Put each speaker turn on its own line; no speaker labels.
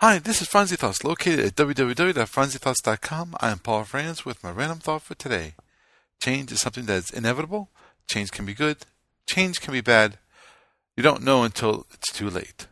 Hi, this is Franzi Thoughts, located at www.franzithoughts.com. I am Paul Franz with my random thought for today. Change is something that is inevitable. Change can be good. Change can be bad. You don't know until it's too late.